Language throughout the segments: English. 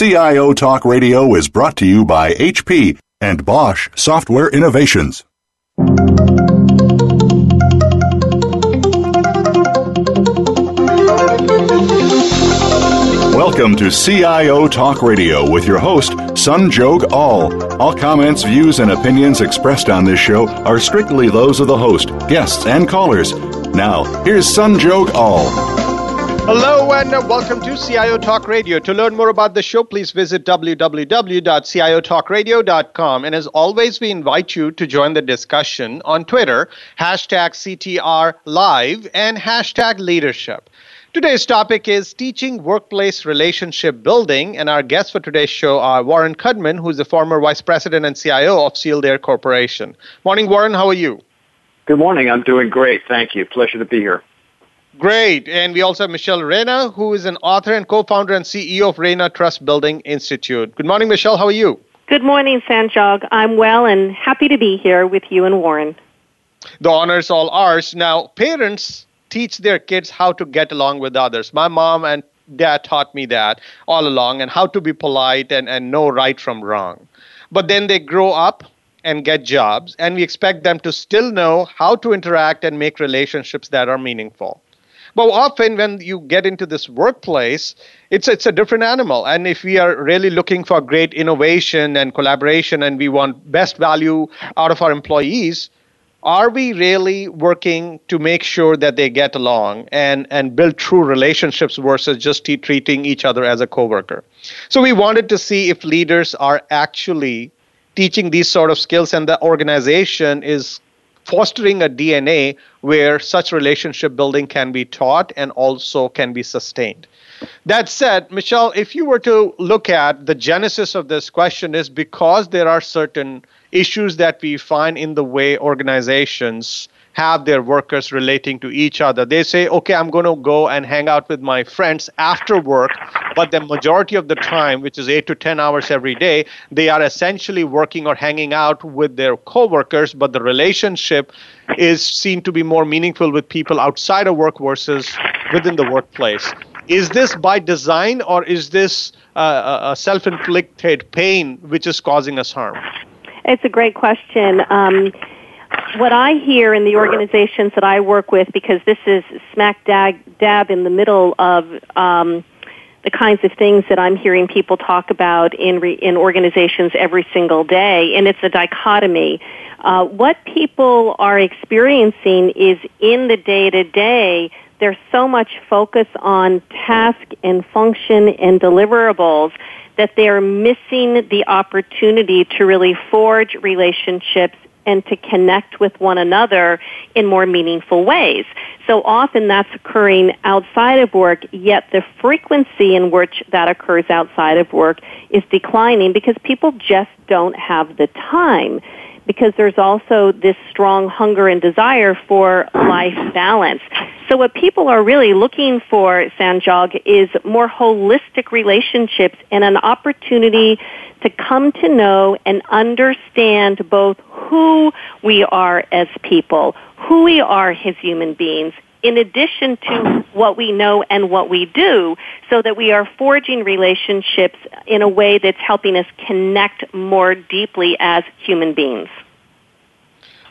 CIO Talk Radio is brought to you by HP and Bosch Software Innovations. Welcome to CIO Talk Radio with your host, Sanjog Aul. All comments, views, and opinions expressed on this show are strictly those of the host, guests, and callers. Now, here's Sanjog Aul. Hello and welcome to CIO Talk Radio. To learn more about the show, please visit www.ciotalkradio.com. And as always, we invite you to join the discussion on Twitter, hashtag CTR Live and hashtag leadership. Today's topic is teaching workplace relationship building, and our guests for today's show are Warren Kudman, who's the former vice president and CIO of Sealed Air Corporation. Morning, Warren. How are you? Good morning. I'm doing great. Thank you. Pleasure to be here. Great. And we also have Michelle Reina, who is an author and co founder and CEO of Reina Trust Building Institute. Good morning, Michelle. How are you? Good morning, Sanjog. I'm well and happy to be here with you and Warren. The honors all ours. Now, parents teach their kids how to get along with others. My mom and dad taught me that all along and how to be polite and, and know right from wrong. But then they grow up and get jobs, and we expect them to still know how to interact and make relationships that are meaningful. But often when you get into this workplace, it's it's a different animal. And if we are really looking for great innovation and collaboration and we want best value out of our employees, are we really working to make sure that they get along and, and build true relationships versus just t- treating each other as a coworker? So we wanted to see if leaders are actually teaching these sort of skills and the organization is fostering a DNA where such relationship building can be taught and also can be sustained. That said, Michelle, if you were to look at the genesis of this question is because there are certain issues that we find in the way organizations have their workers relating to each other. They say, okay, I'm going to go and hang out with my friends after work, but the majority of the time, which is eight to 10 hours every day, they are essentially working or hanging out with their coworkers, but the relationship is seen to be more meaningful with people outside of work versus within the workplace. Is this by design or is this uh, a self inflicted pain which is causing us harm? It's a great question. Um, what I hear in the organizations that I work with, because this is smack dab, dab in the middle of um, the kinds of things that I'm hearing people talk about in re, in organizations every single day, and it's a dichotomy. Uh, what people are experiencing is in the day to day. There's so much focus on task and function and deliverables that they are missing the opportunity to really forge relationships and to connect with one another in more meaningful ways. So often that's occurring outside of work, yet the frequency in which that occurs outside of work is declining because people just don't have the time because there's also this strong hunger and desire for life balance. So what people are really looking for, Sanjog, is more holistic relationships and an opportunity to come to know and understand both who we are as people, who we are as human beings, in addition to what we know and what we do, so that we are forging relationships in a way that's helping us connect more deeply as human beings.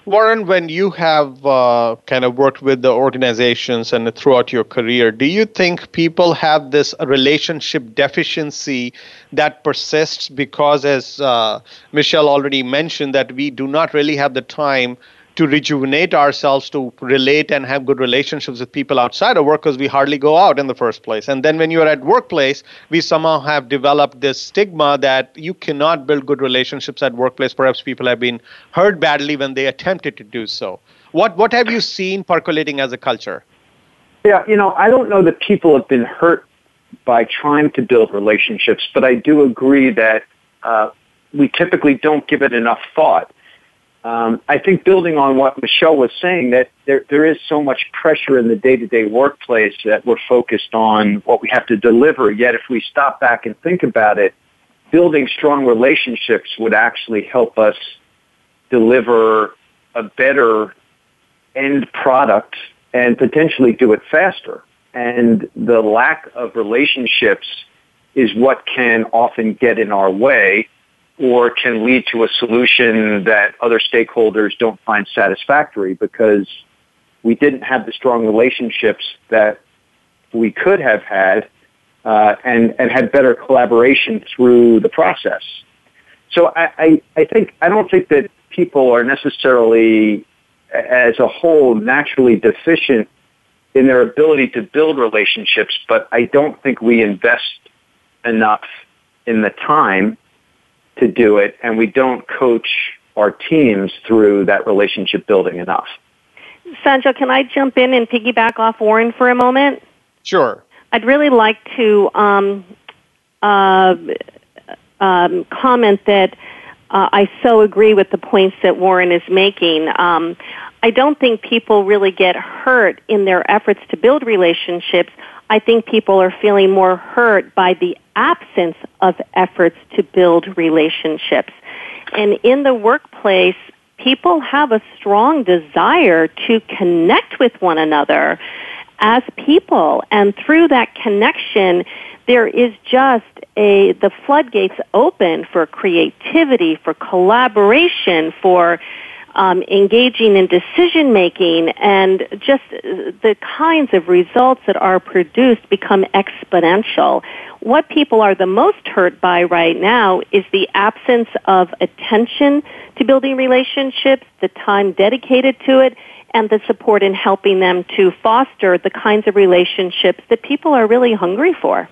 Warren, when you have uh, kind of worked with the organizations and throughout your career, do you think people have this relationship deficiency that persists? Because, as uh, Michelle already mentioned, that we do not really have the time to rejuvenate ourselves to relate and have good relationships with people outside of work because we hardly go out in the first place. And then when you're at workplace we somehow have developed this stigma that you cannot build good relationships at workplace. Perhaps people have been hurt badly when they attempted to do so. What what have you seen percolating as a culture? Yeah you know i don't know that people have been hurt by trying to build relationships but i do agree that uh, we typically don't give it enough thought um, I think building on what Michelle was saying, that there, there is so much pressure in the day-to-day workplace that we're focused on what we have to deliver. Yet if we stop back and think about it, building strong relationships would actually help us deliver a better end product and potentially do it faster. And the lack of relationships is what can often get in our way or can lead to a solution that other stakeholders don't find satisfactory because we didn't have the strong relationships that we could have had uh, and, and had better collaboration through the process. So I, I, I think I don't think that people are necessarily as a whole naturally deficient in their ability to build relationships, but I don't think we invest enough in the time to do it, and we don't coach our teams through that relationship building enough. Sanjo, can I jump in and piggyback off Warren for a moment? Sure. I'd really like to um, uh, um, comment that uh, I so agree with the points that Warren is making. Um, I don't think people really get hurt in their efforts to build relationships. I think people are feeling more hurt by the absence of efforts to build relationships. And in the workplace, people have a strong desire to connect with one another as people. And through that connection, there is just a, the floodgates open for creativity, for collaboration, for um, engaging in decision making, and just the kinds of results that are produced become exponential. What people are the most hurt by right now is the absence of attention to building relationships, the time dedicated to it, and the support in helping them to foster the kinds of relationships that people are really hungry for.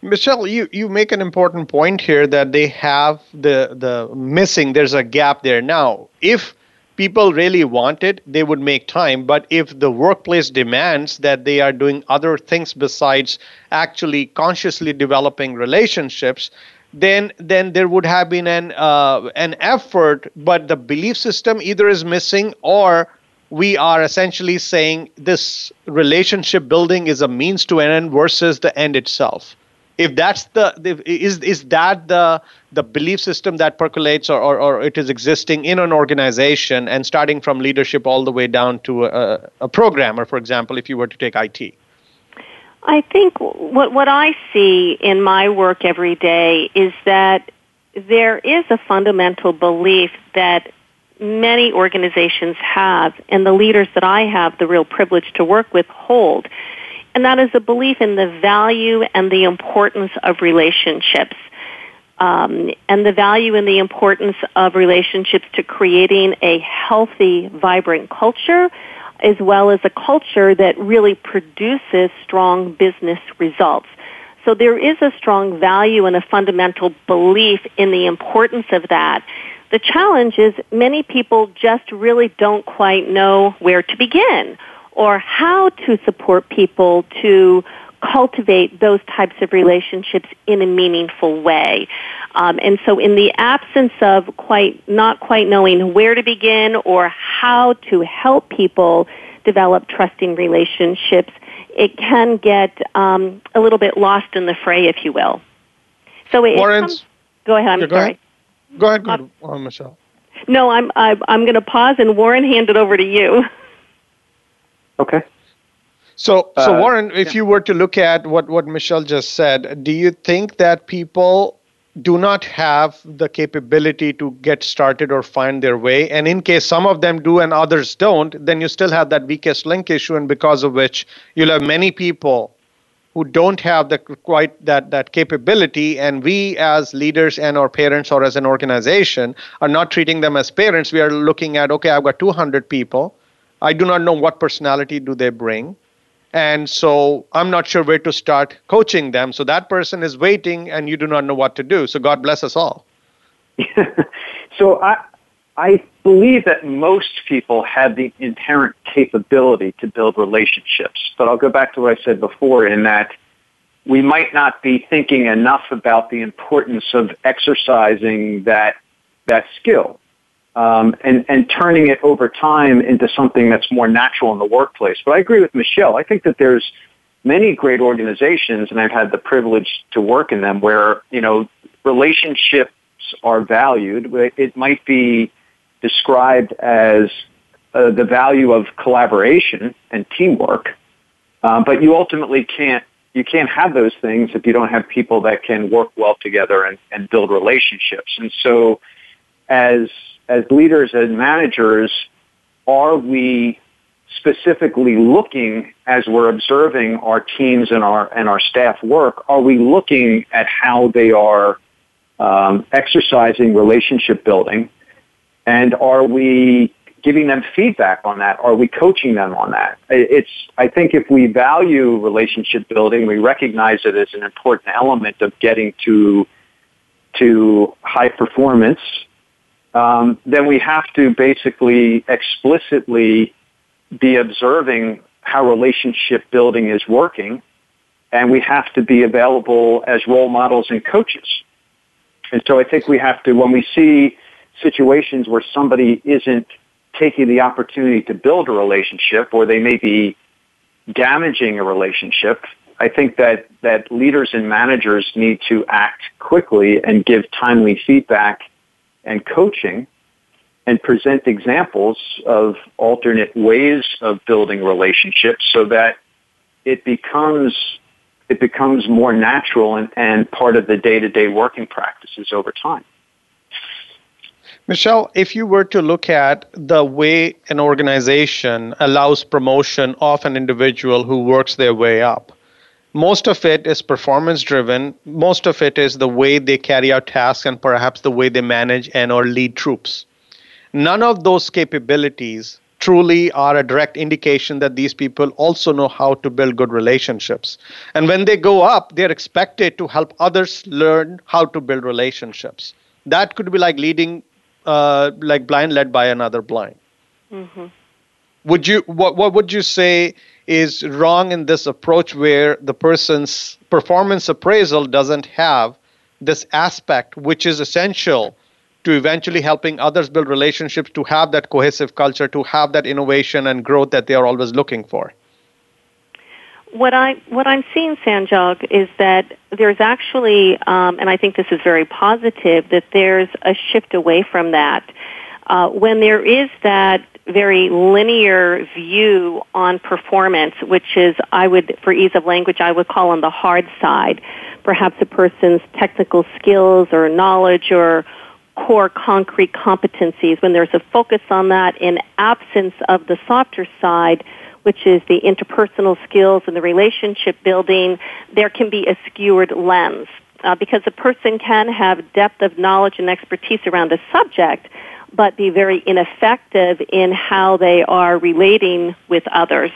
Michelle, you, you make an important point here that they have the the missing. There's a gap there now. If people really want it, they would make time. But if the workplace demands that they are doing other things besides actually consciously developing relationships, then then there would have been an uh, an effort, but the belief system either is missing or we are essentially saying this relationship building is a means to an end versus the end itself if that's the is is that the the belief system that percolates or, or, or, it is existing in an organization and starting from leadership all the way down to a, a programmer for example if you were to take IT I think what what I see in my work every day is that there is a fundamental belief that many organizations have and the leaders that I have the real privilege to work with hold and that is a belief in the value and the importance of relationships. Um, and the value and the importance of relationships to creating a healthy, vibrant culture, as well as a culture that really produces strong business results. So there is a strong value and a fundamental belief in the importance of that. The challenge is many people just really don't quite know where to begin or how to support people to cultivate those types of relationships in a meaningful way. Um, and so in the absence of quite, not quite knowing where to begin or how to help people develop trusting relationships, it can get um, a little bit lost in the fray, if you will. So it, comes, go ahead. I'm yeah, go sorry. Ahead. Go ahead, go ahead, uh, Michelle. No, I'm I, am i am going to pause and Warren hand it over to you. Okay. So, so Uh, Warren, if you were to look at what, what Michelle just said, do you think that people do not have the capability to get started or find their way? And in case some of them do and others don't, then you still have that weakest link issue, and because of which you'll have many people who don't have the quite that that capability and we as leaders and our parents or as an organization are not treating them as parents we are looking at okay i've got 200 people I do not know what personality do they bring. And so I'm not sure where to start coaching them. So that person is waiting and you do not know what to do. So God bless us all. so I, I believe that most people have the inherent capability to build relationships. But I'll go back to what I said before in that we might not be thinking enough about the importance of exercising that, that skill um, and, and turning it over time into something that's more natural in the workplace. But I agree with Michelle. I think that there's many great organizations, and I've had the privilege to work in them, where you know relationships are valued. It might be described as uh, the value of collaboration and teamwork, um, but you ultimately can't you can't have those things if you don't have people that can work well together and, and build relationships. And so as as leaders and managers, are we specifically looking as we're observing our teams and our and our staff work? Are we looking at how they are um, exercising relationship building, and are we giving them feedback on that? Are we coaching them on that? It's I think if we value relationship building, we recognize it as an important element of getting to to high performance. Um, then we have to basically explicitly be observing how relationship building is working, and we have to be available as role models and coaches. And so I think we have to, when we see situations where somebody isn't taking the opportunity to build a relationship or they may be damaging a relationship, I think that, that leaders and managers need to act quickly and give timely feedback and coaching and present examples of alternate ways of building relationships so that it becomes it becomes more natural and, and part of the day-to-day working practices over time. Michelle, if you were to look at the way an organization allows promotion of an individual who works their way up, most of it is performance driven. Most of it is the way they carry out tasks and perhaps the way they manage and or lead troops. None of those capabilities truly are a direct indication that these people also know how to build good relationships. And when they go up, they're expected to help others learn how to build relationships. That could be like leading, uh, like blind led by another blind. Mm-hmm. Would you what what would you say is wrong in this approach where the person's performance appraisal doesn't have this aspect, which is essential to eventually helping others build relationships to have that cohesive culture to have that innovation and growth that they are always looking for what I what I'm seeing, Sanjog, is that there's actually, um, and I think this is very positive, that there's a shift away from that. Uh, when there is that very linear view on performance, which is, I would, for ease of language, I would call on the hard side. Perhaps a person's technical skills or knowledge or core concrete competencies, when there's a focus on that in absence of the softer side, which is the interpersonal skills and the relationship building, there can be a skewered lens. Uh, because a person can have depth of knowledge and expertise around a subject, but be very ineffective in how they are relating with others.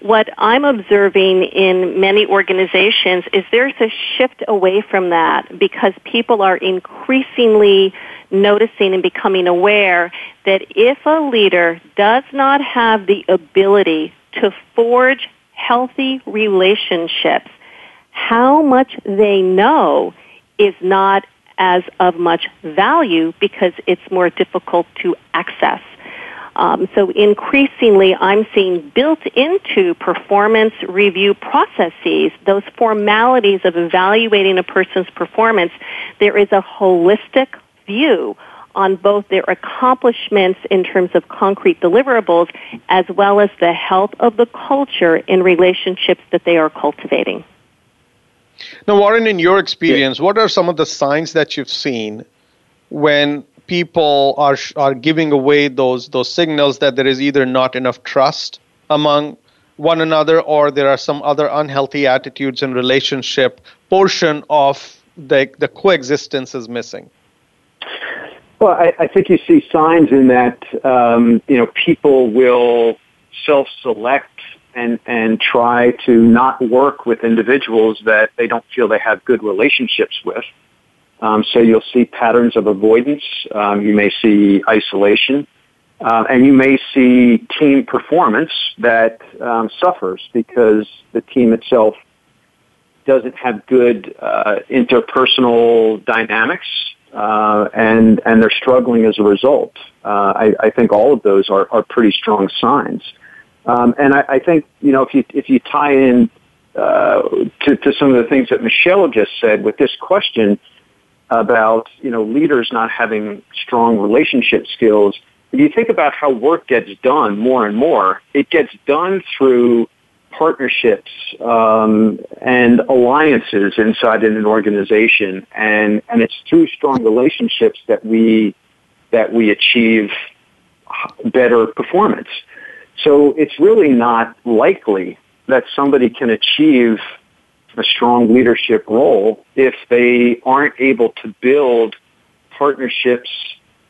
What I'm observing in many organizations is there's a shift away from that because people are increasingly noticing and becoming aware that if a leader does not have the ability to forge healthy relationships, how much they know is not as of much value because it's more difficult to access. Um, so increasingly, I'm seeing built into performance review processes, those formalities of evaluating a person's performance, there is a holistic view on both their accomplishments in terms of concrete deliverables as well as the health of the culture in relationships that they are cultivating. Now, Warren, in your experience, what are some of the signs that you've seen when people are are giving away those those signals that there is either not enough trust among one another or there are some other unhealthy attitudes and relationship portion of the the coexistence is missing? Well i, I think you see signs in that um, you know people will self-select and and try to not work with individuals that they don't feel they have good relationships with um, so you'll see patterns of avoidance. Um, you may see isolation. Uh, and you may see team performance that um, suffers because the team itself doesn't have good uh, interpersonal dynamics, uh, and and they're struggling as a result. Uh, I, I, think all of those are, are pretty strong signs. Um, and I, I, think you know if you if you tie in uh, to, to some of the things that Michelle just said with this question, about you know leaders not having strong relationship skills. If you think about how work gets done more and more, it gets done through partnerships um, and alliances inside an organization, and and it's through strong relationships that we that we achieve better performance. So it's really not likely that somebody can achieve a strong leadership role if they aren't able to build partnerships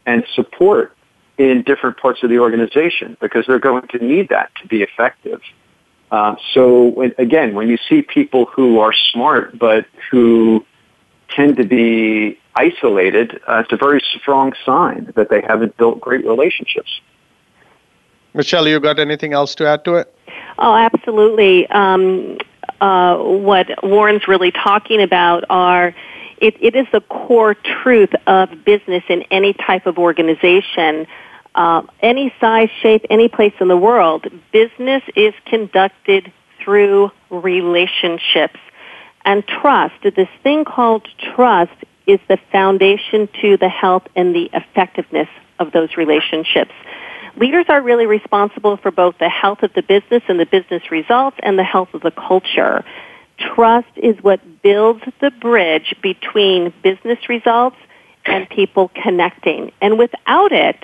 and support in different parts of the organization because they're going to need that to be effective. Uh, so when, again, when you see people who are smart but who tend to be isolated, uh, it's a very strong sign that they haven't built great relationships. Michelle, you got anything else to add to it? Oh, absolutely. Um, uh, what Warren's really talking about are it, it is the core truth of business in any type of organization uh, any size, shape, any place in the world, business is conducted through relationships. And trust, this thing called trust, is the foundation to the health and the effectiveness of those relationships. Leaders are really responsible for both the health of the business and the business results and the health of the culture. Trust is what builds the bridge between business results and people connecting. And without it,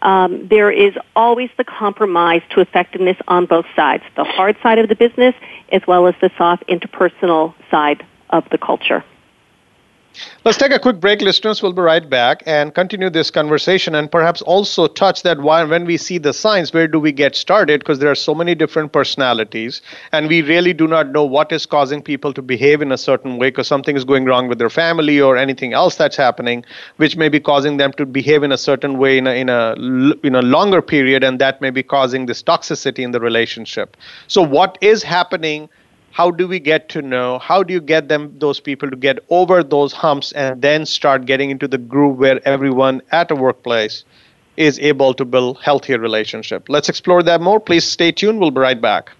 um, there is always the compromise to effectiveness on both sides, the hard side of the business as well as the soft interpersonal side of the culture. Let's take a quick break, listeners. We'll be right back and continue this conversation and perhaps also touch that why, when we see the signs, where do we get started? Because there are so many different personalities, and we really do not know what is causing people to behave in a certain way because something is going wrong with their family or anything else that's happening, which may be causing them to behave in a certain way in a, in a, in a longer period, and that may be causing this toxicity in the relationship. So, what is happening? How do we get to know? How do you get them those people to get over those humps and then start getting into the groove where everyone at a workplace is able to build healthier relationship? Let's explore that more. Please stay tuned. We'll be right back.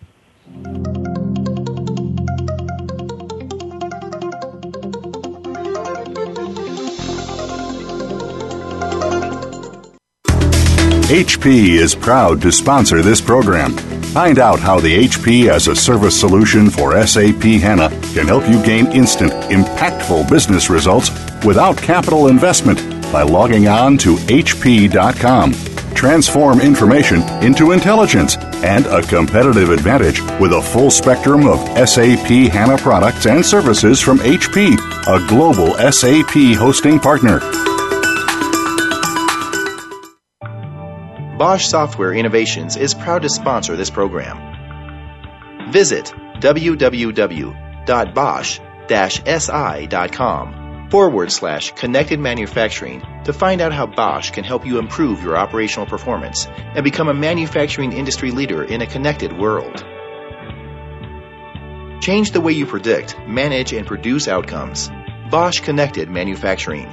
HP is proud to sponsor this program. Find out how the HP as a service solution for SAP HANA can help you gain instant, impactful business results without capital investment by logging on to HP.com. Transform information into intelligence and a competitive advantage with a full spectrum of SAP HANA products and services from HP, a global SAP hosting partner. Bosch Software Innovations is proud to sponsor this program. Visit www.bosch-si.com forward slash connected manufacturing to find out how Bosch can help you improve your operational performance and become a manufacturing industry leader in a connected world. Change the way you predict, manage, and produce outcomes. Bosch Connected Manufacturing.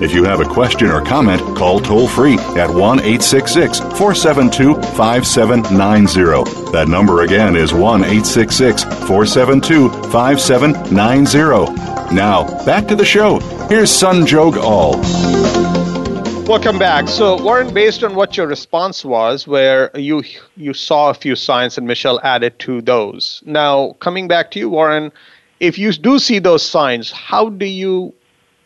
If you have a question or comment, call toll free at 1 866 472 5790. That number again is 1 866 472 5790. Now, back to the show. Here's Sanjog Aul. Welcome back. So, Warren, based on what your response was, where you you saw a few signs and Michelle added to those. Now, coming back to you, Warren, if you do see those signs, how do you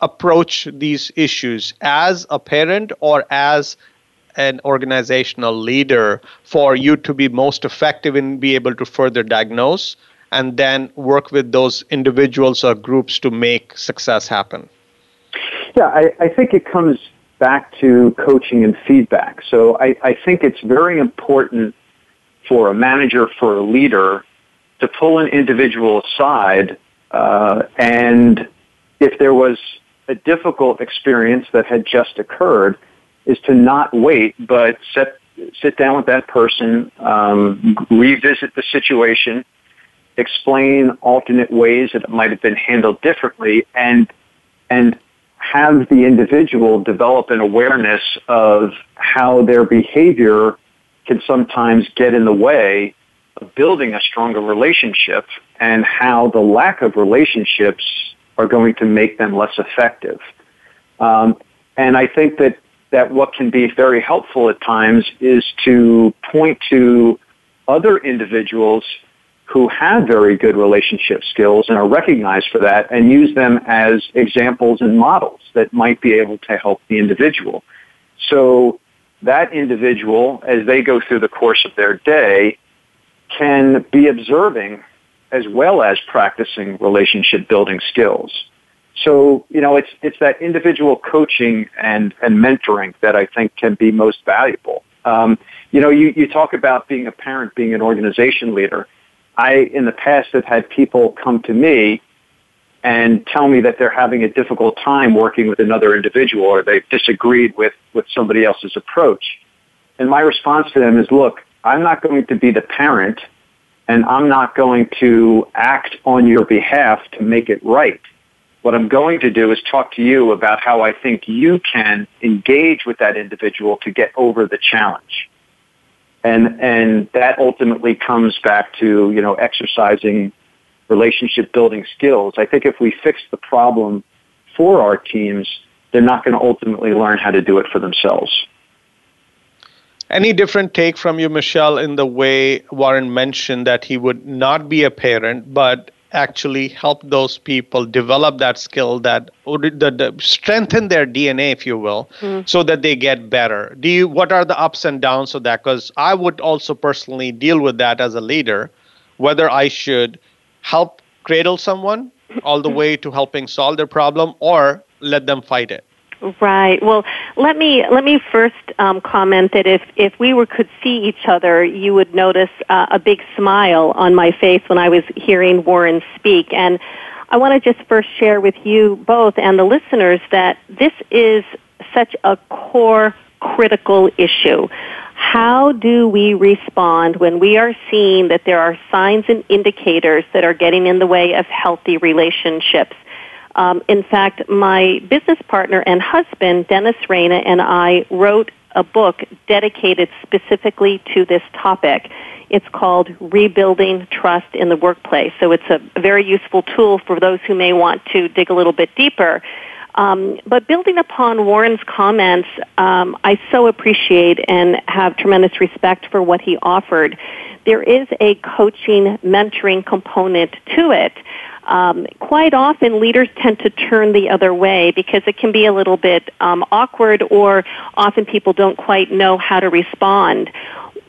approach these issues as a parent or as an organizational leader for you to be most effective and be able to further diagnose and then work with those individuals or groups to make success happen? Yeah, I, I think it comes back to coaching and feedback. So I, I think it's very important for a manager, for a leader, to pull an individual aside uh, and if there was a difficult experience that had just occurred, is to not wait, but set, sit down with that person, um, revisit the situation, explain alternate ways that it might have been handled differently, and and have the individual develop an awareness of how their behavior can sometimes get in the way of building a stronger relationship and how the lack of relationships are going to make them less effective. Um, and I think that, that what can be very helpful at times is to point to other individuals who have very good relationship skills and are recognized for that and use them as examples and models that might be able to help the individual. So that individual, as they go through the course of their day, can be observing as well as practicing relationship building skills. So, you know, it's, it's that individual coaching and, and mentoring that I think can be most valuable. Um, you know, you, you talk about being a parent, being an organization leader. I, in the past, have had people come to me and tell me that they're having a difficult time working with another individual or they've disagreed with, with somebody else's approach. And my response to them is, look, I'm not going to be the parent and I'm not going to act on your behalf to make it right. What I'm going to do is talk to you about how I think you can engage with that individual to get over the challenge and and that ultimately comes back to you know exercising relationship building skills. I think if we fix the problem for our teams, they're not going to ultimately learn how to do it for themselves. Any different take from you, Michelle, in the way Warren mentioned that he would not be a parent, but actually help those people develop that skill that the, strengthen their dna if you will mm. so that they get better? Do you what are the ups and downs of that? Because i would also personally deal with that as a leader whether i should help cradle someone all the way to helping solve their problem or let them fight it Right. Well, let me let me first um, comment that if if we were could see each other, you would notice uh, a big smile on my face when I was hearing Warren speak. And I want to just first share with you both and the listeners that this is such a core critical issue. How do we respond when we are seeing that there are signs and indicators that are getting in the way of healthy relationships? Um, in fact, my business partner and husband, Dennis Reina, and I wrote a book dedicated specifically to this topic. It's called Rebuilding Trust in the Workplace. So it's a very useful tool for those who may want to dig a little bit deeper. Um, but building upon Warren's comments, um, I so appreciate and have tremendous respect for what he offered. There is a coaching, mentoring component to it um, quite often leaders tend to turn the other way because it can be a little bit um, awkward or often people don't quite know how to respond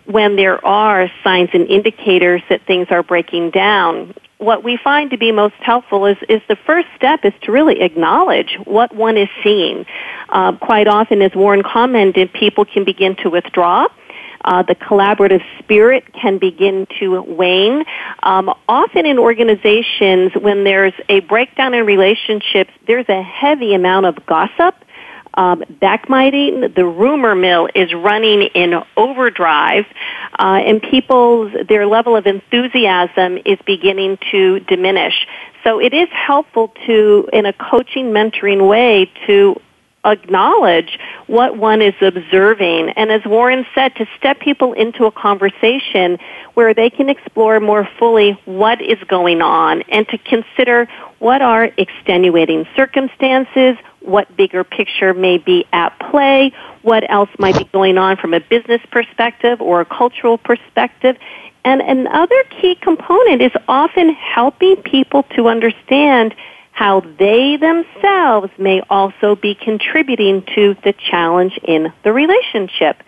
when there are signs and indicators that things are breaking down what we find to be most helpful is, is the first step is to really acknowledge what one is seeing. Uh, quite often, as Warren commented, people can begin to withdraw uh, the collaborative spirit can begin to wane. Um, often in organizations, when there's a breakdown in relationships, there's a heavy amount of gossip. Um, backbiting, the rumor mill is running in overdrive, uh, and people's their level of enthusiasm is beginning to diminish. So it is helpful to, in a coaching, mentoring way, to acknowledge what one is observing. And as Warren said, to step people into a conversation where they can explore more fully what is going on and to consider what are extenuating circumstances, what bigger picture may be at play, what else might be going on from a business perspective or a cultural perspective. And another key component is often helping people to understand how they themselves may also be contributing to the challenge in the relationship.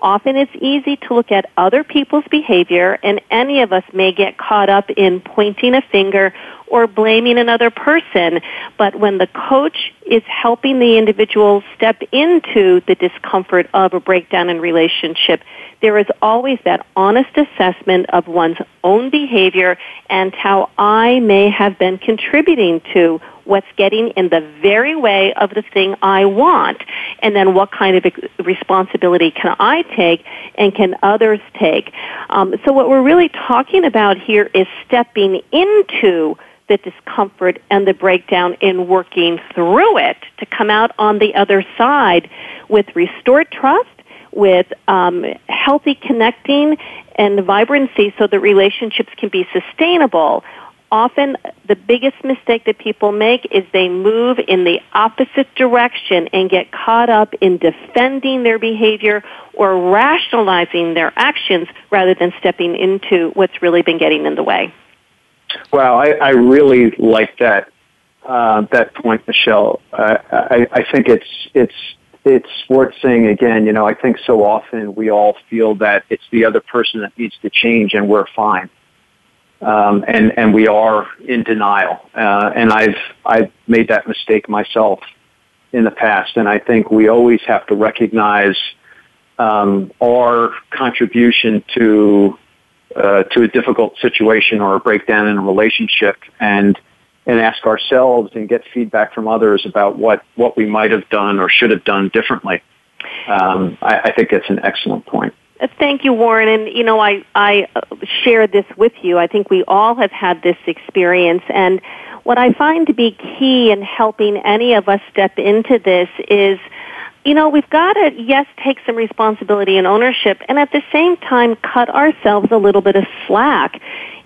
Often it's easy to look at other people's behavior and any of us may get caught up in pointing a finger or blaming another person. But when the coach is helping the individual step into the discomfort of a breakdown in relationship, there is always that honest assessment of one's own behavior and how I may have been contributing to what's getting in the very way of the thing I want, and then what kind of responsibility can I take and can others take. Um, so what we're really talking about here is stepping into the discomfort and the breakdown in working through it to come out on the other side with restored trust, with um, healthy connecting and vibrancy so that relationships can be sustainable often the biggest mistake that people make is they move in the opposite direction and get caught up in defending their behavior or rationalizing their actions rather than stepping into what's really been getting in the way. Well, I, I really like that uh, that point, Michelle. Uh, I, I think it's it's it's worth saying again. You know, I think so often we all feel that it's the other person that needs to change, and we're fine um, and and we are in denial. Uh, and I've I've made that mistake myself in the past, and I think we always have to recognize um, our contribution to uh, to a difficult situation or a breakdown in a relationship, and and ask ourselves and get feedback from others about what what we might have done or should have done differently. Um, I, I think it's an excellent point. Thank you, Warren. And you know, I I share this with you. I think we all have had this experience, and what I find to be key in helping any of us step into this is, you know, we've got to yes take some responsibility and ownership, and at the same time cut ourselves a little bit of slack.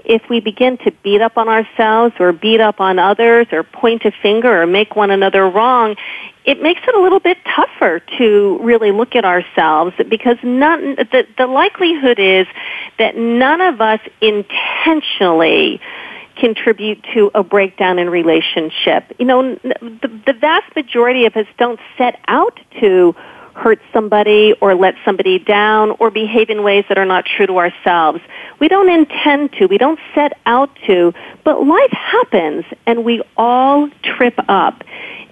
If we begin to beat up on ourselves or beat up on others or point a finger or make one another wrong, it makes it a little bit tougher to really look at ourselves because none, the, the likelihood is that none of us intentionally contribute to a breakdown in relationship. You know, the, the vast majority of us don't set out to hurt somebody or let somebody down or behave in ways that are not true to ourselves. We don't intend to, we don't set out to, but life happens and we all trip up.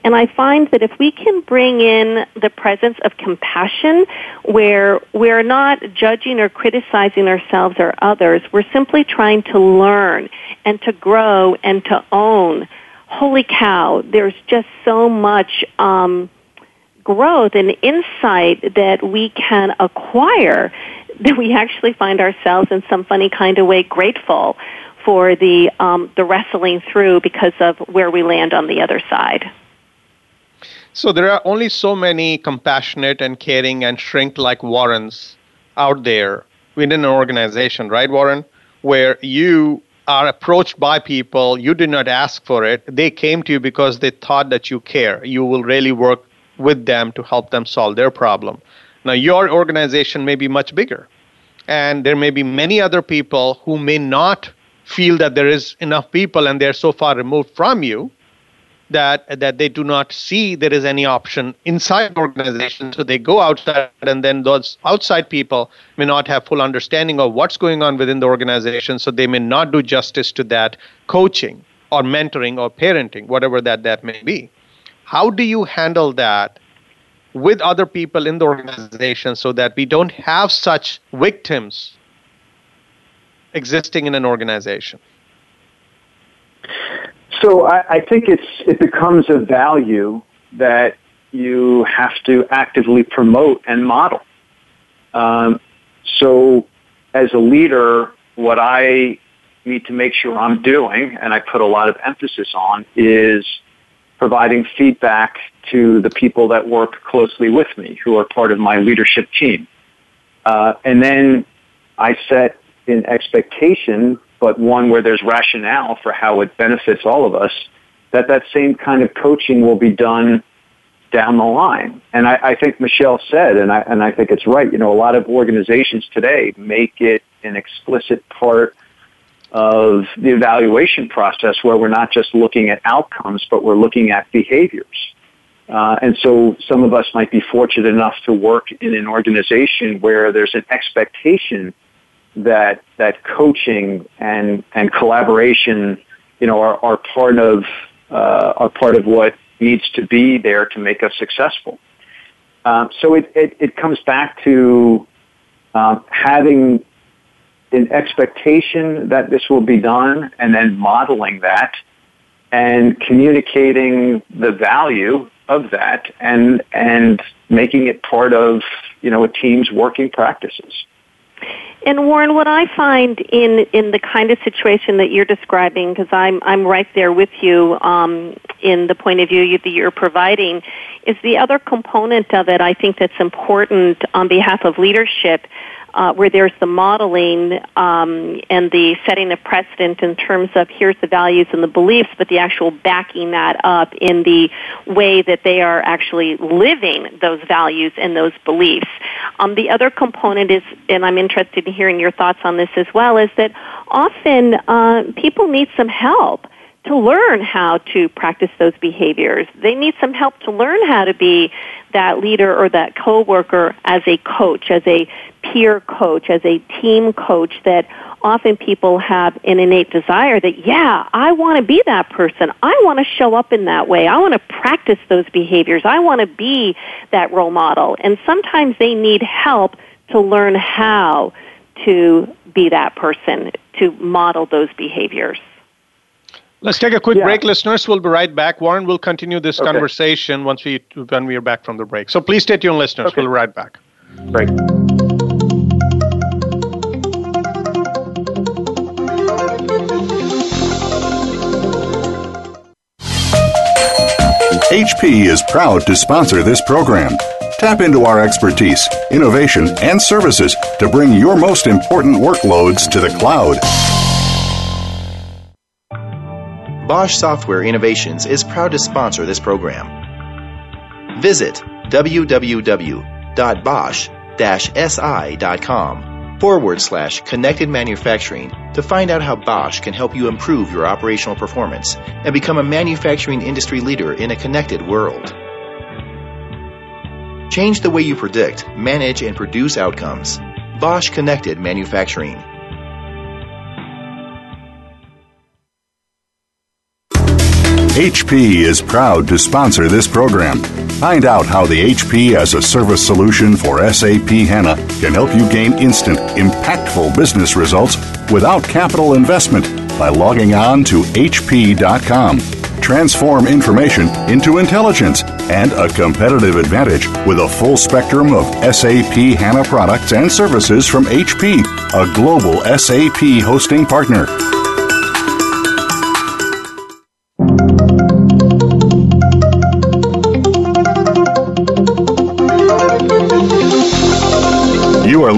And I find that if we can bring in the presence of compassion where we're not judging or criticizing ourselves or others, we're simply trying to learn and to grow and to own. Holy cow, there's just so much um, growth and insight that we can acquire that we actually find ourselves in some funny kind of way grateful for the um, the wrestling through because of where we land on the other side. So there are only so many compassionate and caring and shrink like Warrens out there within an organization, right, Warren? Where you are approached by people, you did not ask for it. They came to you because they thought that you care. You will really work with them to help them solve their problem. Now, your organization may be much bigger, and there may be many other people who may not feel that there is enough people and they're so far removed from you that that they do not see there is any option inside organization. So they go outside and then those outside people may not have full understanding of what's going on within the organization. So they may not do justice to that coaching or mentoring or parenting whatever that that may be. How do you handle that with other people in the organization so that we don't have such victims existing in an organization? So I, I think it's it becomes a value that you have to actively promote and model. Um, so as a leader, what I need to make sure I'm doing, and I put a lot of emphasis on, is providing feedback to the people that work closely with me, who are part of my leadership team. Uh, and then I set an expectation, but one where there's rationale for how it benefits all of us, that that same kind of coaching will be done down the line. And I, I think Michelle said, and I, and I think it's right, you know, a lot of organizations today make it an explicit part of the evaluation process where we're not just looking at outcomes, but we're looking at behaviors. Uh, and so some of us might be fortunate enough to work in an organization where there's an expectation that that coaching and and collaboration, you know, are, are part of uh, are part of what needs to be there to make us successful. Um, so it, it, it comes back to um, having an expectation that this will be done and then modeling that and communicating the value of that and and making it part of you know a team's working practices. And Warren, what I find in in the kind of situation that you're describing, because I'm I'm right there with you um, in the point of view that you're providing, is the other component of it. I think that's important on behalf of leadership uh, where there's the modeling um, and the setting of precedent in terms of here's the values and the beliefs, but the actual backing that up in the way that they are actually living those values and those beliefs. Um, the other component is, and I'm interested in hearing your thoughts on this as well, is that often uh, people need some help to learn how to practice those behaviors. They need some help to learn how to be that leader or that coworker as a coach, as a peer coach, as a team coach that often people have an innate desire that, yeah, I want to be that person. I want to show up in that way. I want to practice those behaviors. I want to be that role model. And sometimes they need help to learn how to be that person, to model those behaviors. Let's take a quick yeah. break, listeners. We'll be right back. Warren will continue this okay. conversation once we when we are back from the break. So please stay tuned, listeners. Okay. We'll be right back. Break. HP is proud to sponsor this program. Tap into our expertise, innovation, and services to bring your most important workloads to the cloud. Bosch Software Innovations is proud to sponsor this program. Visit www.bosch-si.com forward slash connected manufacturing to find out how Bosch can help you improve your operational performance and become a manufacturing industry leader in a connected world. Change the way you predict, manage, and produce outcomes. Bosch Connected Manufacturing. HP is proud to sponsor this program. Find out how the HP as a service solution for SAP HANA can help you gain instant, impactful business results without capital investment by logging on to HP.com. Transform information into intelligence and a competitive advantage with a full spectrum of SAP HANA products and services from HP, a global SAP hosting partner.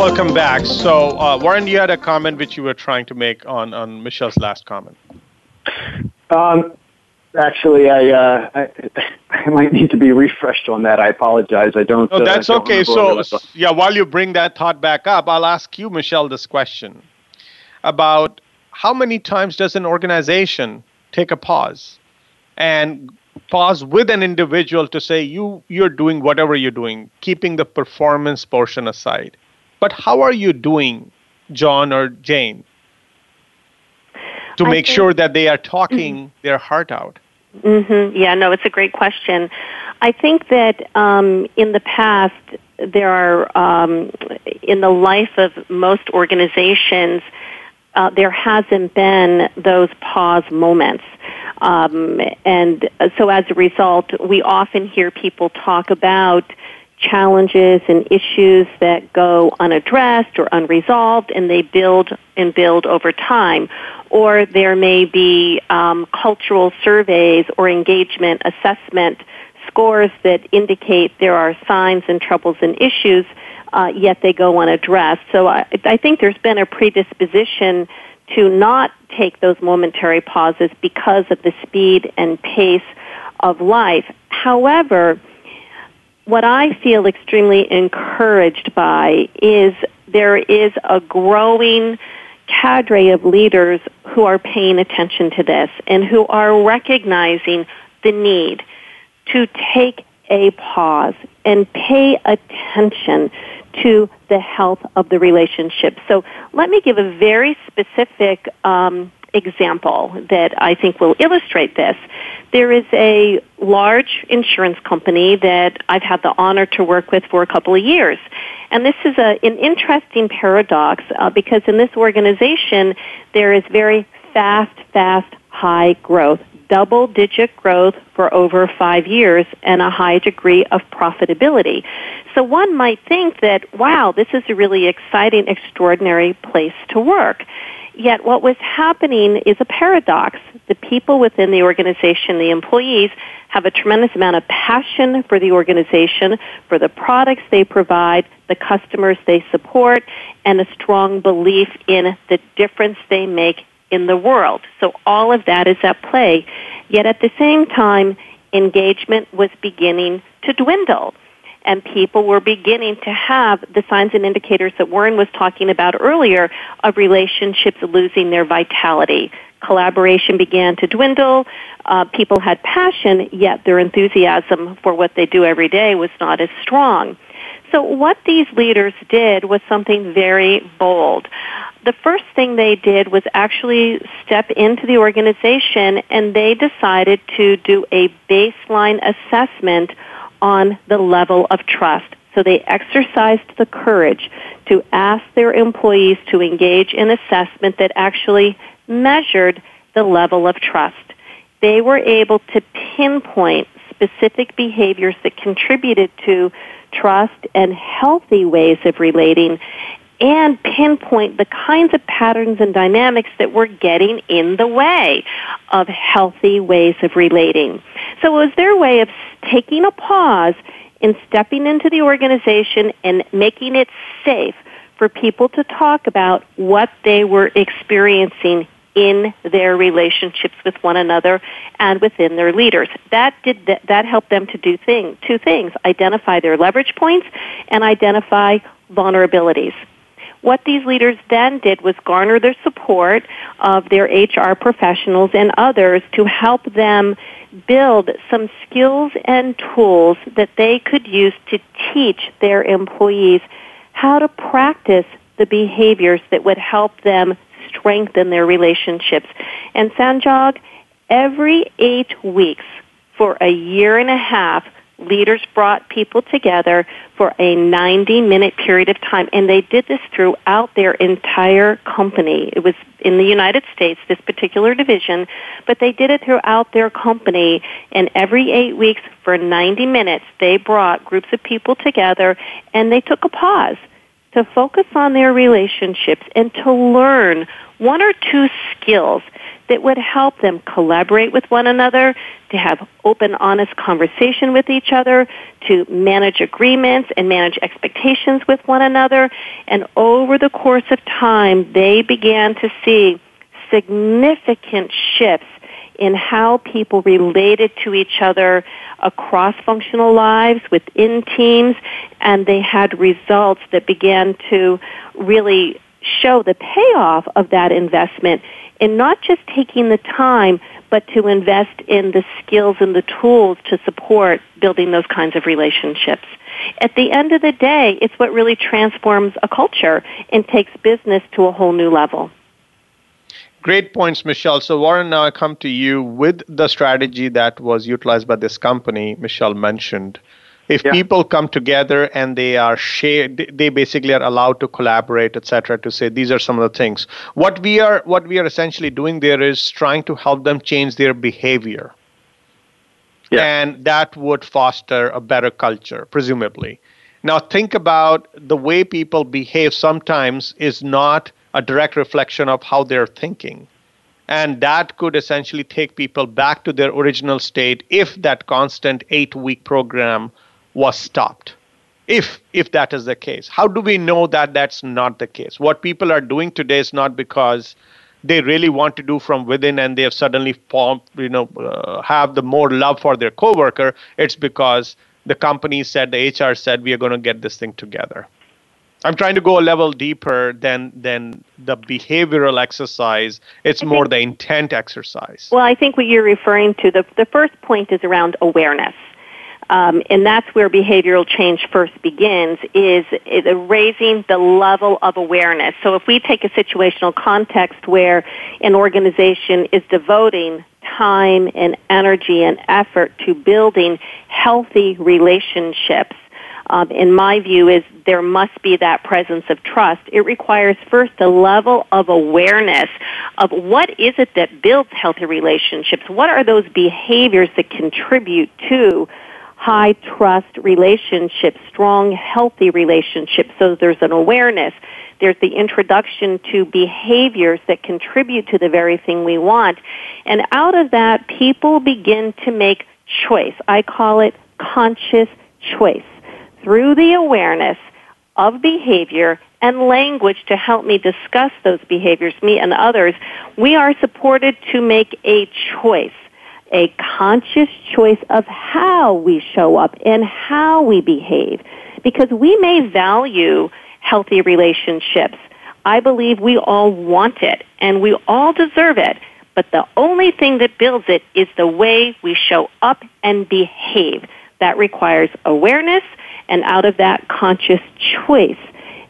Welcome back. So, uh, Warren, you had a comment which you were trying to make on, on Michelle's last comment. Um, actually, I, uh, I, I might need to be refreshed on that. I apologize. I don't. No, that's uh, don't okay. So, yeah, while you bring that thought back up, I'll ask you, Michelle, this question about how many times does an organization take a pause and pause with an individual to say you you're doing whatever you're doing, keeping the performance portion aside but how are you doing, John or Jane, to make think, sure that they are talking mm-hmm. their heart out? Mm-hmm. Yeah, no, it's a great question. I think that um, in the past, there are, um, in the life of most organizations, uh, there hasn't been those pause moments. Um, and so as a result, we often hear people talk about challenges and issues that go unaddressed or unresolved and they build and build over time. Or there may be um, cultural surveys or engagement assessment scores that indicate there are signs and troubles and issues, uh, yet they go unaddressed. So I, I think there's been a predisposition to not take those momentary pauses because of the speed and pace of life. However, what I feel extremely encouraged by is there is a growing cadre of leaders who are paying attention to this and who are recognizing the need to take a pause and pay attention to the health of the relationship. So let me give a very specific um, example that I think will illustrate this. There is a large insurance company that I've had the honor to work with for a couple of years. And this is a, an interesting paradox uh, because in this organization there is very fast, fast, high growth double digit growth for over five years and a high degree of profitability. So one might think that, wow, this is a really exciting, extraordinary place to work. Yet what was happening is a paradox. The people within the organization, the employees, have a tremendous amount of passion for the organization, for the products they provide, the customers they support, and a strong belief in the difference they make in the world. So all of that is at play. Yet at the same time, engagement was beginning to dwindle. And people were beginning to have the signs and indicators that Warren was talking about earlier of relationships losing their vitality. Collaboration began to dwindle. Uh, people had passion, yet their enthusiasm for what they do every day was not as strong. So what these leaders did was something very bold. The first thing they did was actually step into the organization and they decided to do a baseline assessment on the level of trust. So they exercised the courage to ask their employees to engage in assessment that actually measured the level of trust. They were able to pinpoint specific behaviors that contributed to trust, and healthy ways of relating and pinpoint the kinds of patterns and dynamics that were getting in the way of healthy ways of relating. So it was their way of taking a pause in stepping into the organization and making it safe for people to talk about what they were experiencing in their relationships with one another and within their leaders. That did that helped them to do thing, two things: identify their leverage points and identify vulnerabilities. What these leaders then did was garner the support of their HR professionals and others to help them build some skills and tools that they could use to teach their employees how to practice the behaviors that would help them strengthen their relationships. And Sanjog, every eight weeks for a year and a half, leaders brought people together for a 90 minute period of time and they did this throughout their entire company. It was in the United States, this particular division, but they did it throughout their company and every eight weeks for 90 minutes they brought groups of people together and they took a pause to focus on their relationships and to learn one or two skills that would help them collaborate with one another, to have open, honest conversation with each other, to manage agreements and manage expectations with one another. And over the course of time, they began to see significant shifts in how people related to each other across functional lives within teams and they had results that began to really show the payoff of that investment in not just taking the time but to invest in the skills and the tools to support building those kinds of relationships. At the end of the day, it's what really transforms a culture and takes business to a whole new level. Great points, Michelle. So, Warren, now I come to you with the strategy that was utilized by this company Michelle mentioned. If yeah. people come together and they are shared, they basically are allowed to collaborate, etc., to say these are some of the things. What we are, what we are essentially doing there is trying to help them change their behavior, yeah. and that would foster a better culture, presumably. Now, think about the way people behave. Sometimes is not a direct reflection of how they're thinking. And that could essentially take people back to their original state if that constant eight week program was stopped. If, if that is the case, how do we know that that's not the case? What people are doing today is not because they really want to do from within and they have suddenly formed, you know, uh, have the more love for their coworker. It's because the company said, the HR said, we are going to get this thing together. I'm trying to go a level deeper than than the behavioral exercise. It's more the intent exercise. Well, I think what you're referring to the the first point is around awareness. Um, and that's where behavioral change first begins is, is raising the level of awareness. So if we take a situational context where an organization is devoting time and energy and effort to building healthy relationships, um, in my view, is there must be that presence of trust. It requires first a level of awareness of what is it that builds healthy relationships. What are those behaviors that contribute to high trust relationships, strong, healthy relationships. So there's an awareness. There's the introduction to behaviors that contribute to the very thing we want. And out of that, people begin to make choice. I call it conscious choice. Through the awareness of behavior and language to help me discuss those behaviors, me and others, we are supported to make a choice a conscious choice of how we show up and how we behave. Because we may value healthy relationships. I believe we all want it and we all deserve it. But the only thing that builds it is the way we show up and behave. That requires awareness and out of that conscious choice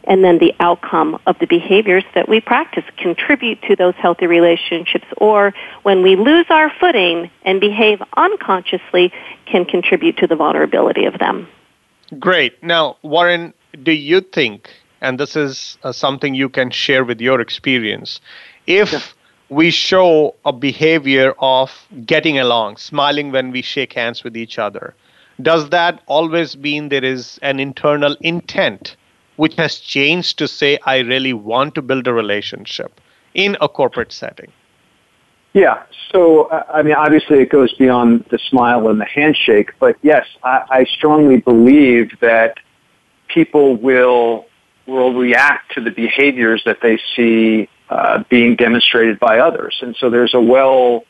and then the outcome of the behaviors that we practice contribute to those healthy relationships or when we lose our footing and behave unconsciously can contribute to the vulnerability of them. Great. Now, Warren, do you think, and this is uh, something you can share with your experience, if yeah. we show a behavior of getting along, smiling when we shake hands with each other, does that always mean there is an internal intent which has changed to say, I really want to build a relationship in a corporate setting? Yeah. So, I mean, obviously it goes beyond the smile and the handshake, but yes, I, I strongly believe that people will will react to the behaviors that they see uh, being demonstrated by others. And so there's a well,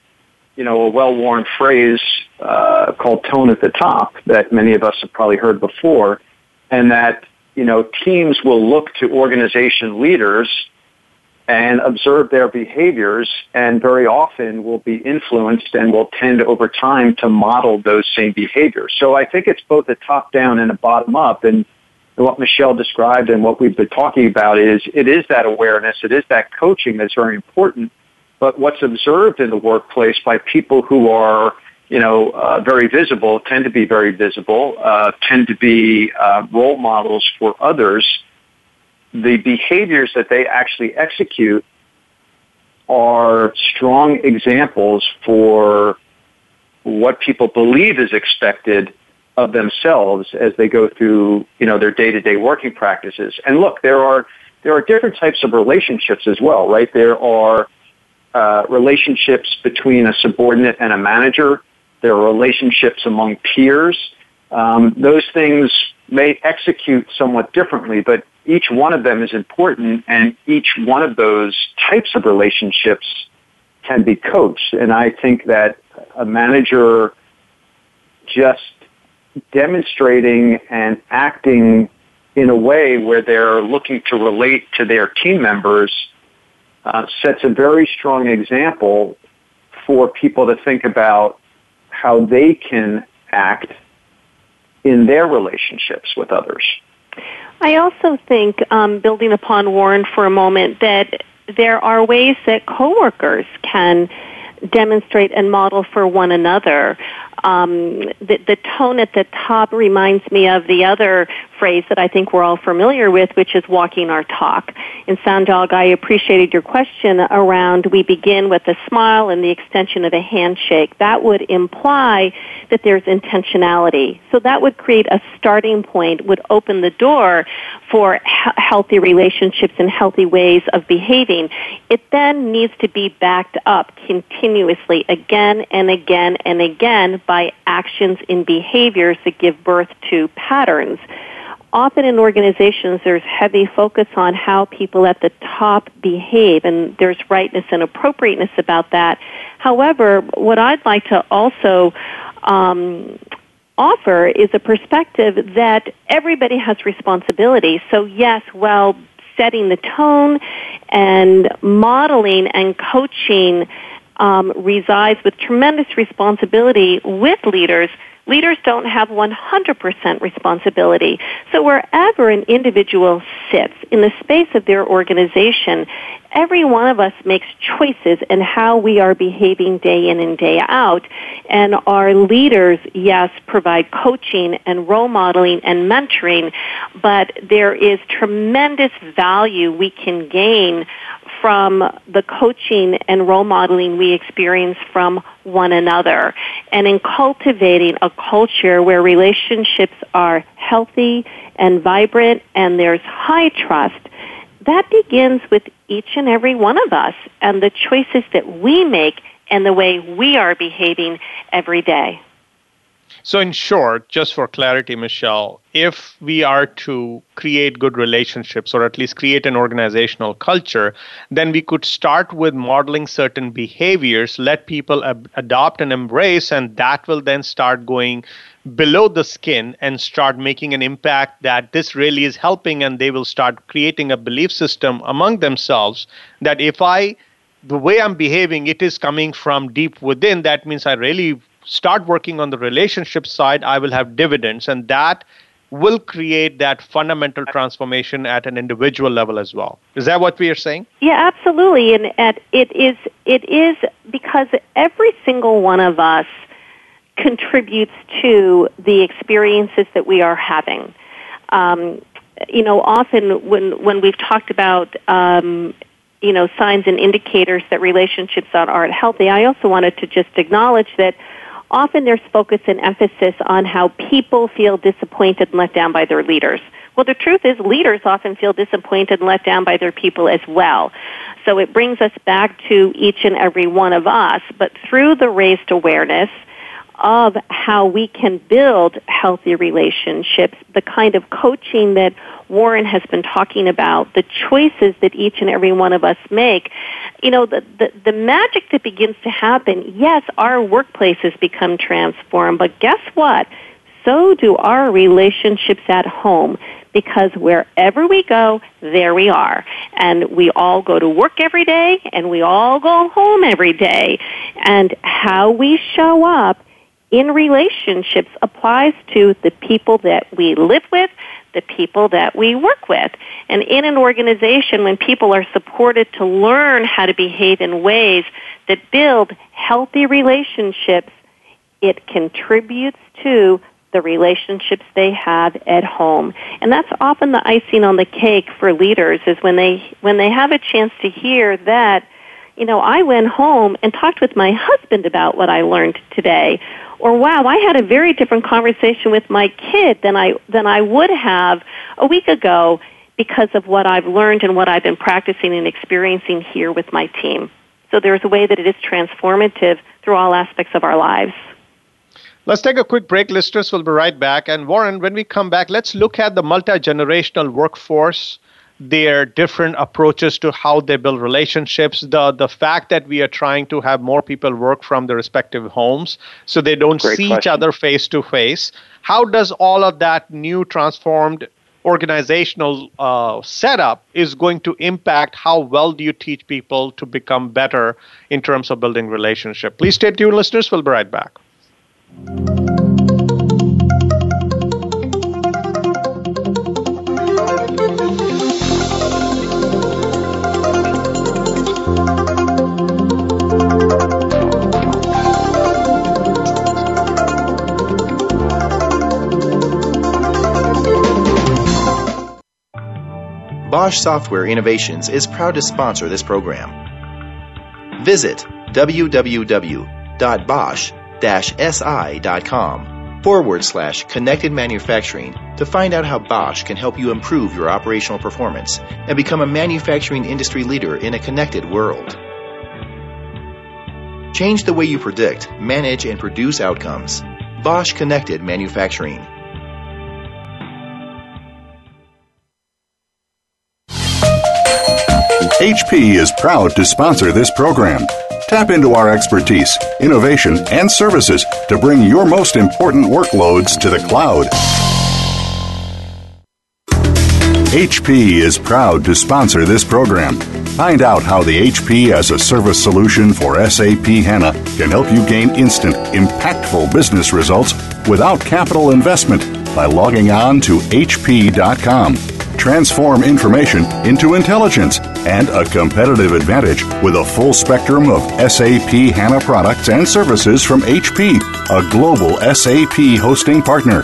you know, a well-worn phrase uh, called tone at the top that many of us have probably heard before, and that you know, teams will look to organization leaders and observe their behaviors and very often will be influenced and will tend over time to model those same behaviors. So I think it's both a top down and a bottom up and what Michelle described and what we've been talking about is it is that awareness, it is that coaching that's very important. But what's observed in the workplace by people who are you know, uh, very visible, tend to be very visible, uh, tend to be uh, role models for others. The behaviors that they actually execute are strong examples for what people believe is expected of themselves as they go through, you know, their day-to-day working practices. And look, there are there are different types of relationships as well, right? There are uh, relationships between a subordinate and a manager there are relationships among peers. Um, those things may execute somewhat differently, but each one of them is important, and each one of those types of relationships can be coached. And I think that a manager just demonstrating and acting in a way where they're looking to relate to their team members uh, sets a very strong example for people to think about how they can act in their relationships with others. I also think, um, building upon Warren for a moment, that there are ways that coworkers can demonstrate and model for one another. Um, the, the tone at the top reminds me of the other phrase that I think we're all familiar with, which is walking our talk. And Sanjog, I appreciated your question around we begin with a smile and the extension of a handshake. That would imply that there's intentionality. So that would create a starting point, would open the door for he- healthy relationships and healthy ways of behaving. It then needs to be backed up continuously again and again and again by actions in behaviors that give birth to patterns often in organizations there's heavy focus on how people at the top behave and there's rightness and appropriateness about that. However, what I'd like to also um, offer is a perspective that everybody has responsibility. So yes, well, setting the tone and modeling and coaching um, resides with tremendous responsibility with leaders Leaders don't have 100% responsibility. So wherever an individual sits in the space of their organization, every one of us makes choices in how we are behaving day in and day out. And our leaders, yes, provide coaching and role modeling and mentoring, but there is tremendous value we can gain from the coaching and role modeling we experience from one another. And in cultivating a culture where relationships are healthy and vibrant and there's high trust, that begins with each and every one of us and the choices that we make and the way we are behaving every day. So, in short, just for clarity, Michelle, if we are to create good relationships or at least create an organizational culture, then we could start with modeling certain behaviors, let people ab- adopt and embrace, and that will then start going below the skin and start making an impact that this really is helping, and they will start creating a belief system among themselves that if I the way I'm behaving, it is coming from deep within. That means I really start working on the relationship side, I will have dividends, and that will create that fundamental transformation at an individual level as well. Is that what we are saying? Yeah, absolutely. And at, it is it is because every single one of us contributes to the experiences that we are having. Um, you know, often when when we've talked about um, you know signs and indicators that relationships aren't healthy, I also wanted to just acknowledge that often there's focus and emphasis on how people feel disappointed and let down by their leaders. Well, the truth is leaders often feel disappointed and let down by their people as well. So it brings us back to each and every one of us, but through the raised awareness, of how we can build healthy relationships, the kind of coaching that Warren has been talking about, the choices that each and every one of us make, you know, the, the, the magic that begins to happen, yes, our workplaces become transformed, but guess what? So do our relationships at home because wherever we go, there we are. And we all go to work every day and we all go home every day. And how we show up in relationships applies to the people that we live with, the people that we work with. And in an organization, when people are supported to learn how to behave in ways that build healthy relationships, it contributes to the relationships they have at home. And that's often the icing on the cake for leaders is when they when they have a chance to hear that you know, I went home and talked with my husband about what I learned today. Or wow, I had a very different conversation with my kid than I than I would have a week ago because of what I've learned and what I've been practicing and experiencing here with my team. So there's a way that it is transformative through all aspects of our lives. Let's take a quick break, listeners. We'll be right back. And Warren, when we come back, let's look at the multi generational workforce their different approaches to how they build relationships. The the fact that we are trying to have more people work from their respective homes so they don't Great see question. each other face to face. How does all of that new transformed organizational uh, setup is going to impact how well do you teach people to become better in terms of building relationship? Please stay tuned listeners. We'll be right back Bosch Software Innovations is proud to sponsor this program. Visit www.bosch-si.com forward slash connected manufacturing to find out how Bosch can help you improve your operational performance and become a manufacturing industry leader in a connected world. Change the way you predict, manage, and produce outcomes. Bosch Connected Manufacturing. HP is proud to sponsor this program. Tap into our expertise, innovation, and services to bring your most important workloads to the cloud. HP is proud to sponsor this program. Find out how the HP as a service solution for SAP HANA can help you gain instant, impactful business results without capital investment by logging on to hp.com. Transform information into intelligence and a competitive advantage with a full spectrum of SAP HANA products and services from HP, a global SAP hosting partner.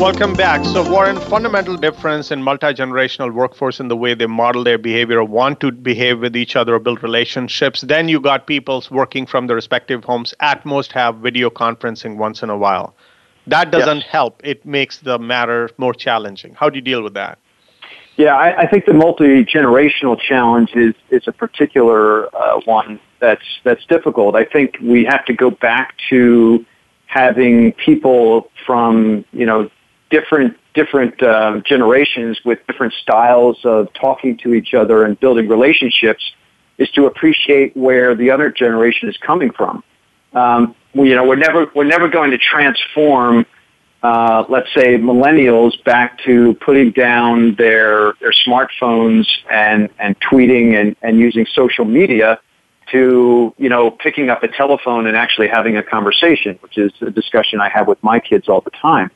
Welcome back. So, Warren, fundamental difference in multi-generational workforce in the way they model their behavior or want to behave with each other or build relationships. Then you got people working from their respective homes. At most, have video conferencing once in a while. That doesn't yes. help. It makes the matter more challenging. How do you deal with that? Yeah, I, I think the multi-generational challenge is is a particular uh, one that's that's difficult. I think we have to go back to having people from you know different different uh, generations with different styles of talking to each other and building relationships is to appreciate where the other generation is coming from. Um, we, you know, we're never we're never going to transform, uh, let's say, millennials back to putting down their their smartphones and and tweeting and and using social media to you know picking up a telephone and actually having a conversation, which is a discussion I have with my kids all the time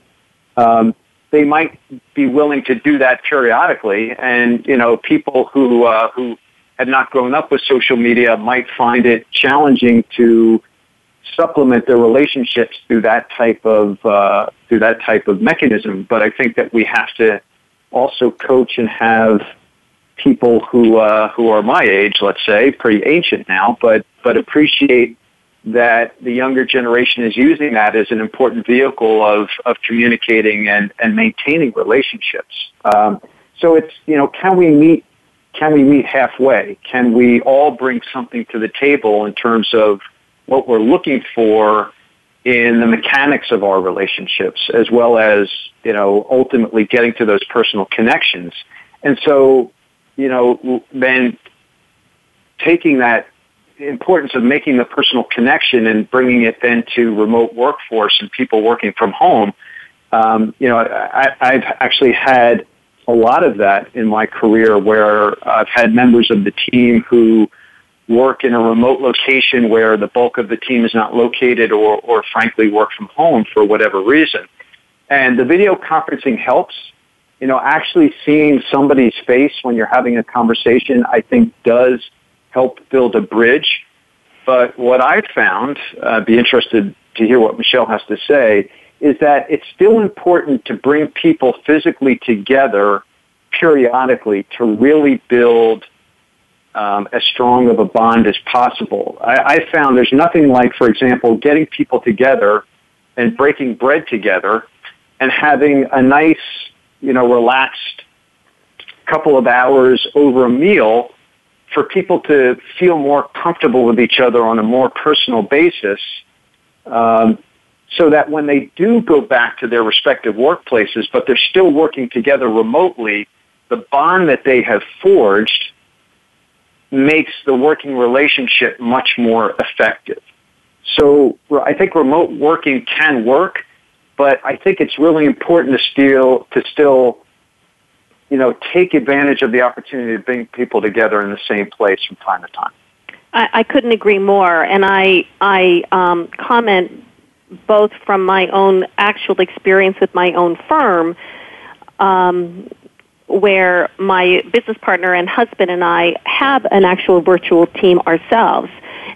um, they might be willing to do that periodically. And you know, people who uh, who had not grown up with social media might find it challenging to supplement their relationships through that type of uh, through that type of mechanism. But I think that we have to also coach and have people who uh, who are my age, let's say, pretty ancient now, but but appreciate that the younger generation is using that as an important vehicle of, of communicating and, and maintaining relationships. Um, so it's, you know, can we meet, can we meet halfway? Can we all bring something to the table in terms of what we're looking for in the mechanics of our relationships as well as, you know, ultimately getting to those personal connections. And so, you know, then taking that importance of making the personal connection and bringing it then to remote workforce and people working from home. Um, you know, I, I've actually had a lot of that in my career where I've had members of the team who work in a remote location where the bulk of the team is not located or, or frankly work from home for whatever reason. And the video conferencing helps. You know, actually seeing somebody's face when you're having a conversation, I think does help build a bridge. But what I found, uh, be interested to hear what Michelle has to say, is that it's still important to bring people physically together periodically to really build um, as strong of a bond as possible. I, I found there's nothing like, for example, getting people together and breaking bread together and having a nice, you know, relaxed couple of hours over a meal for people to feel more comfortable with each other on a more personal basis, um, so that when they do go back to their respective workplaces, but they're still working together remotely, the bond that they have forged makes the working relationship much more effective. So I think remote working can work, but I think it's really important to still to still you know, take advantage of the opportunity to bring people together in the same place from time to time. I, I couldn't agree more, and I I um, comment both from my own actual experience with my own firm, um, where my business partner and husband and I have an actual virtual team ourselves,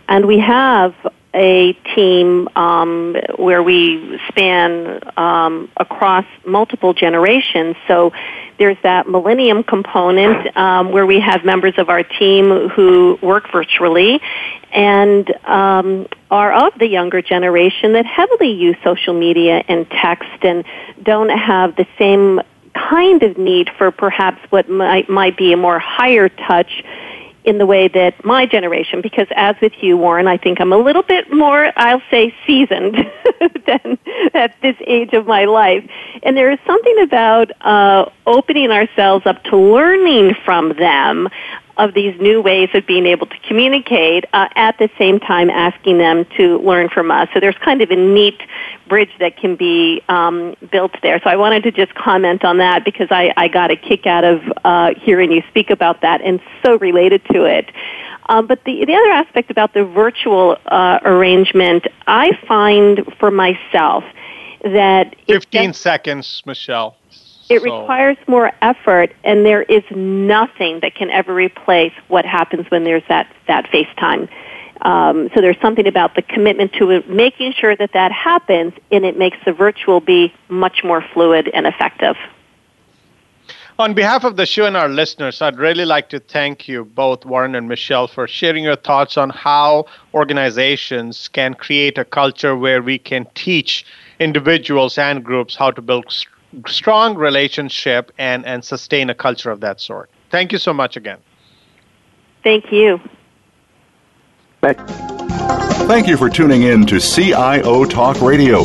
and we have a team um, where we span um, across multiple generations. So there's that millennium component um, where we have members of our team who work virtually and um, are of the younger generation that heavily use social media and text and don't have the same kind of need for perhaps what might, might be a more higher touch in the way that my generation, because as with you, Warren, I think I'm a little bit more, I'll say, seasoned than at this age of my life. And there is something about uh, opening ourselves up to learning from them of these new ways of being able to communicate uh, at the same time asking them to learn from us. So there's kind of a neat bridge that can be um, built there. So I wanted to just comment on that because I, I got a kick out of uh, hearing you speak about that and so related to it. Um, but the, the other aspect about the virtual uh, arrangement, I find for myself that 15 seconds, Michelle. It so. requires more effort, and there is nothing that can ever replace what happens when there's that, that FaceTime. Um, so there's something about the commitment to making sure that that happens, and it makes the virtual be much more fluid and effective. On behalf of the show and our listeners, I'd really like to thank you both, Warren and Michelle, for sharing your thoughts on how organizations can create a culture where we can teach individuals and groups how to build strong relationship and, and sustain a culture of that sort. Thank you so much again. Thank you. Thank you for tuning in to CIO Talk Radio.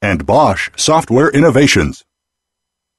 and Bosch Software Innovations.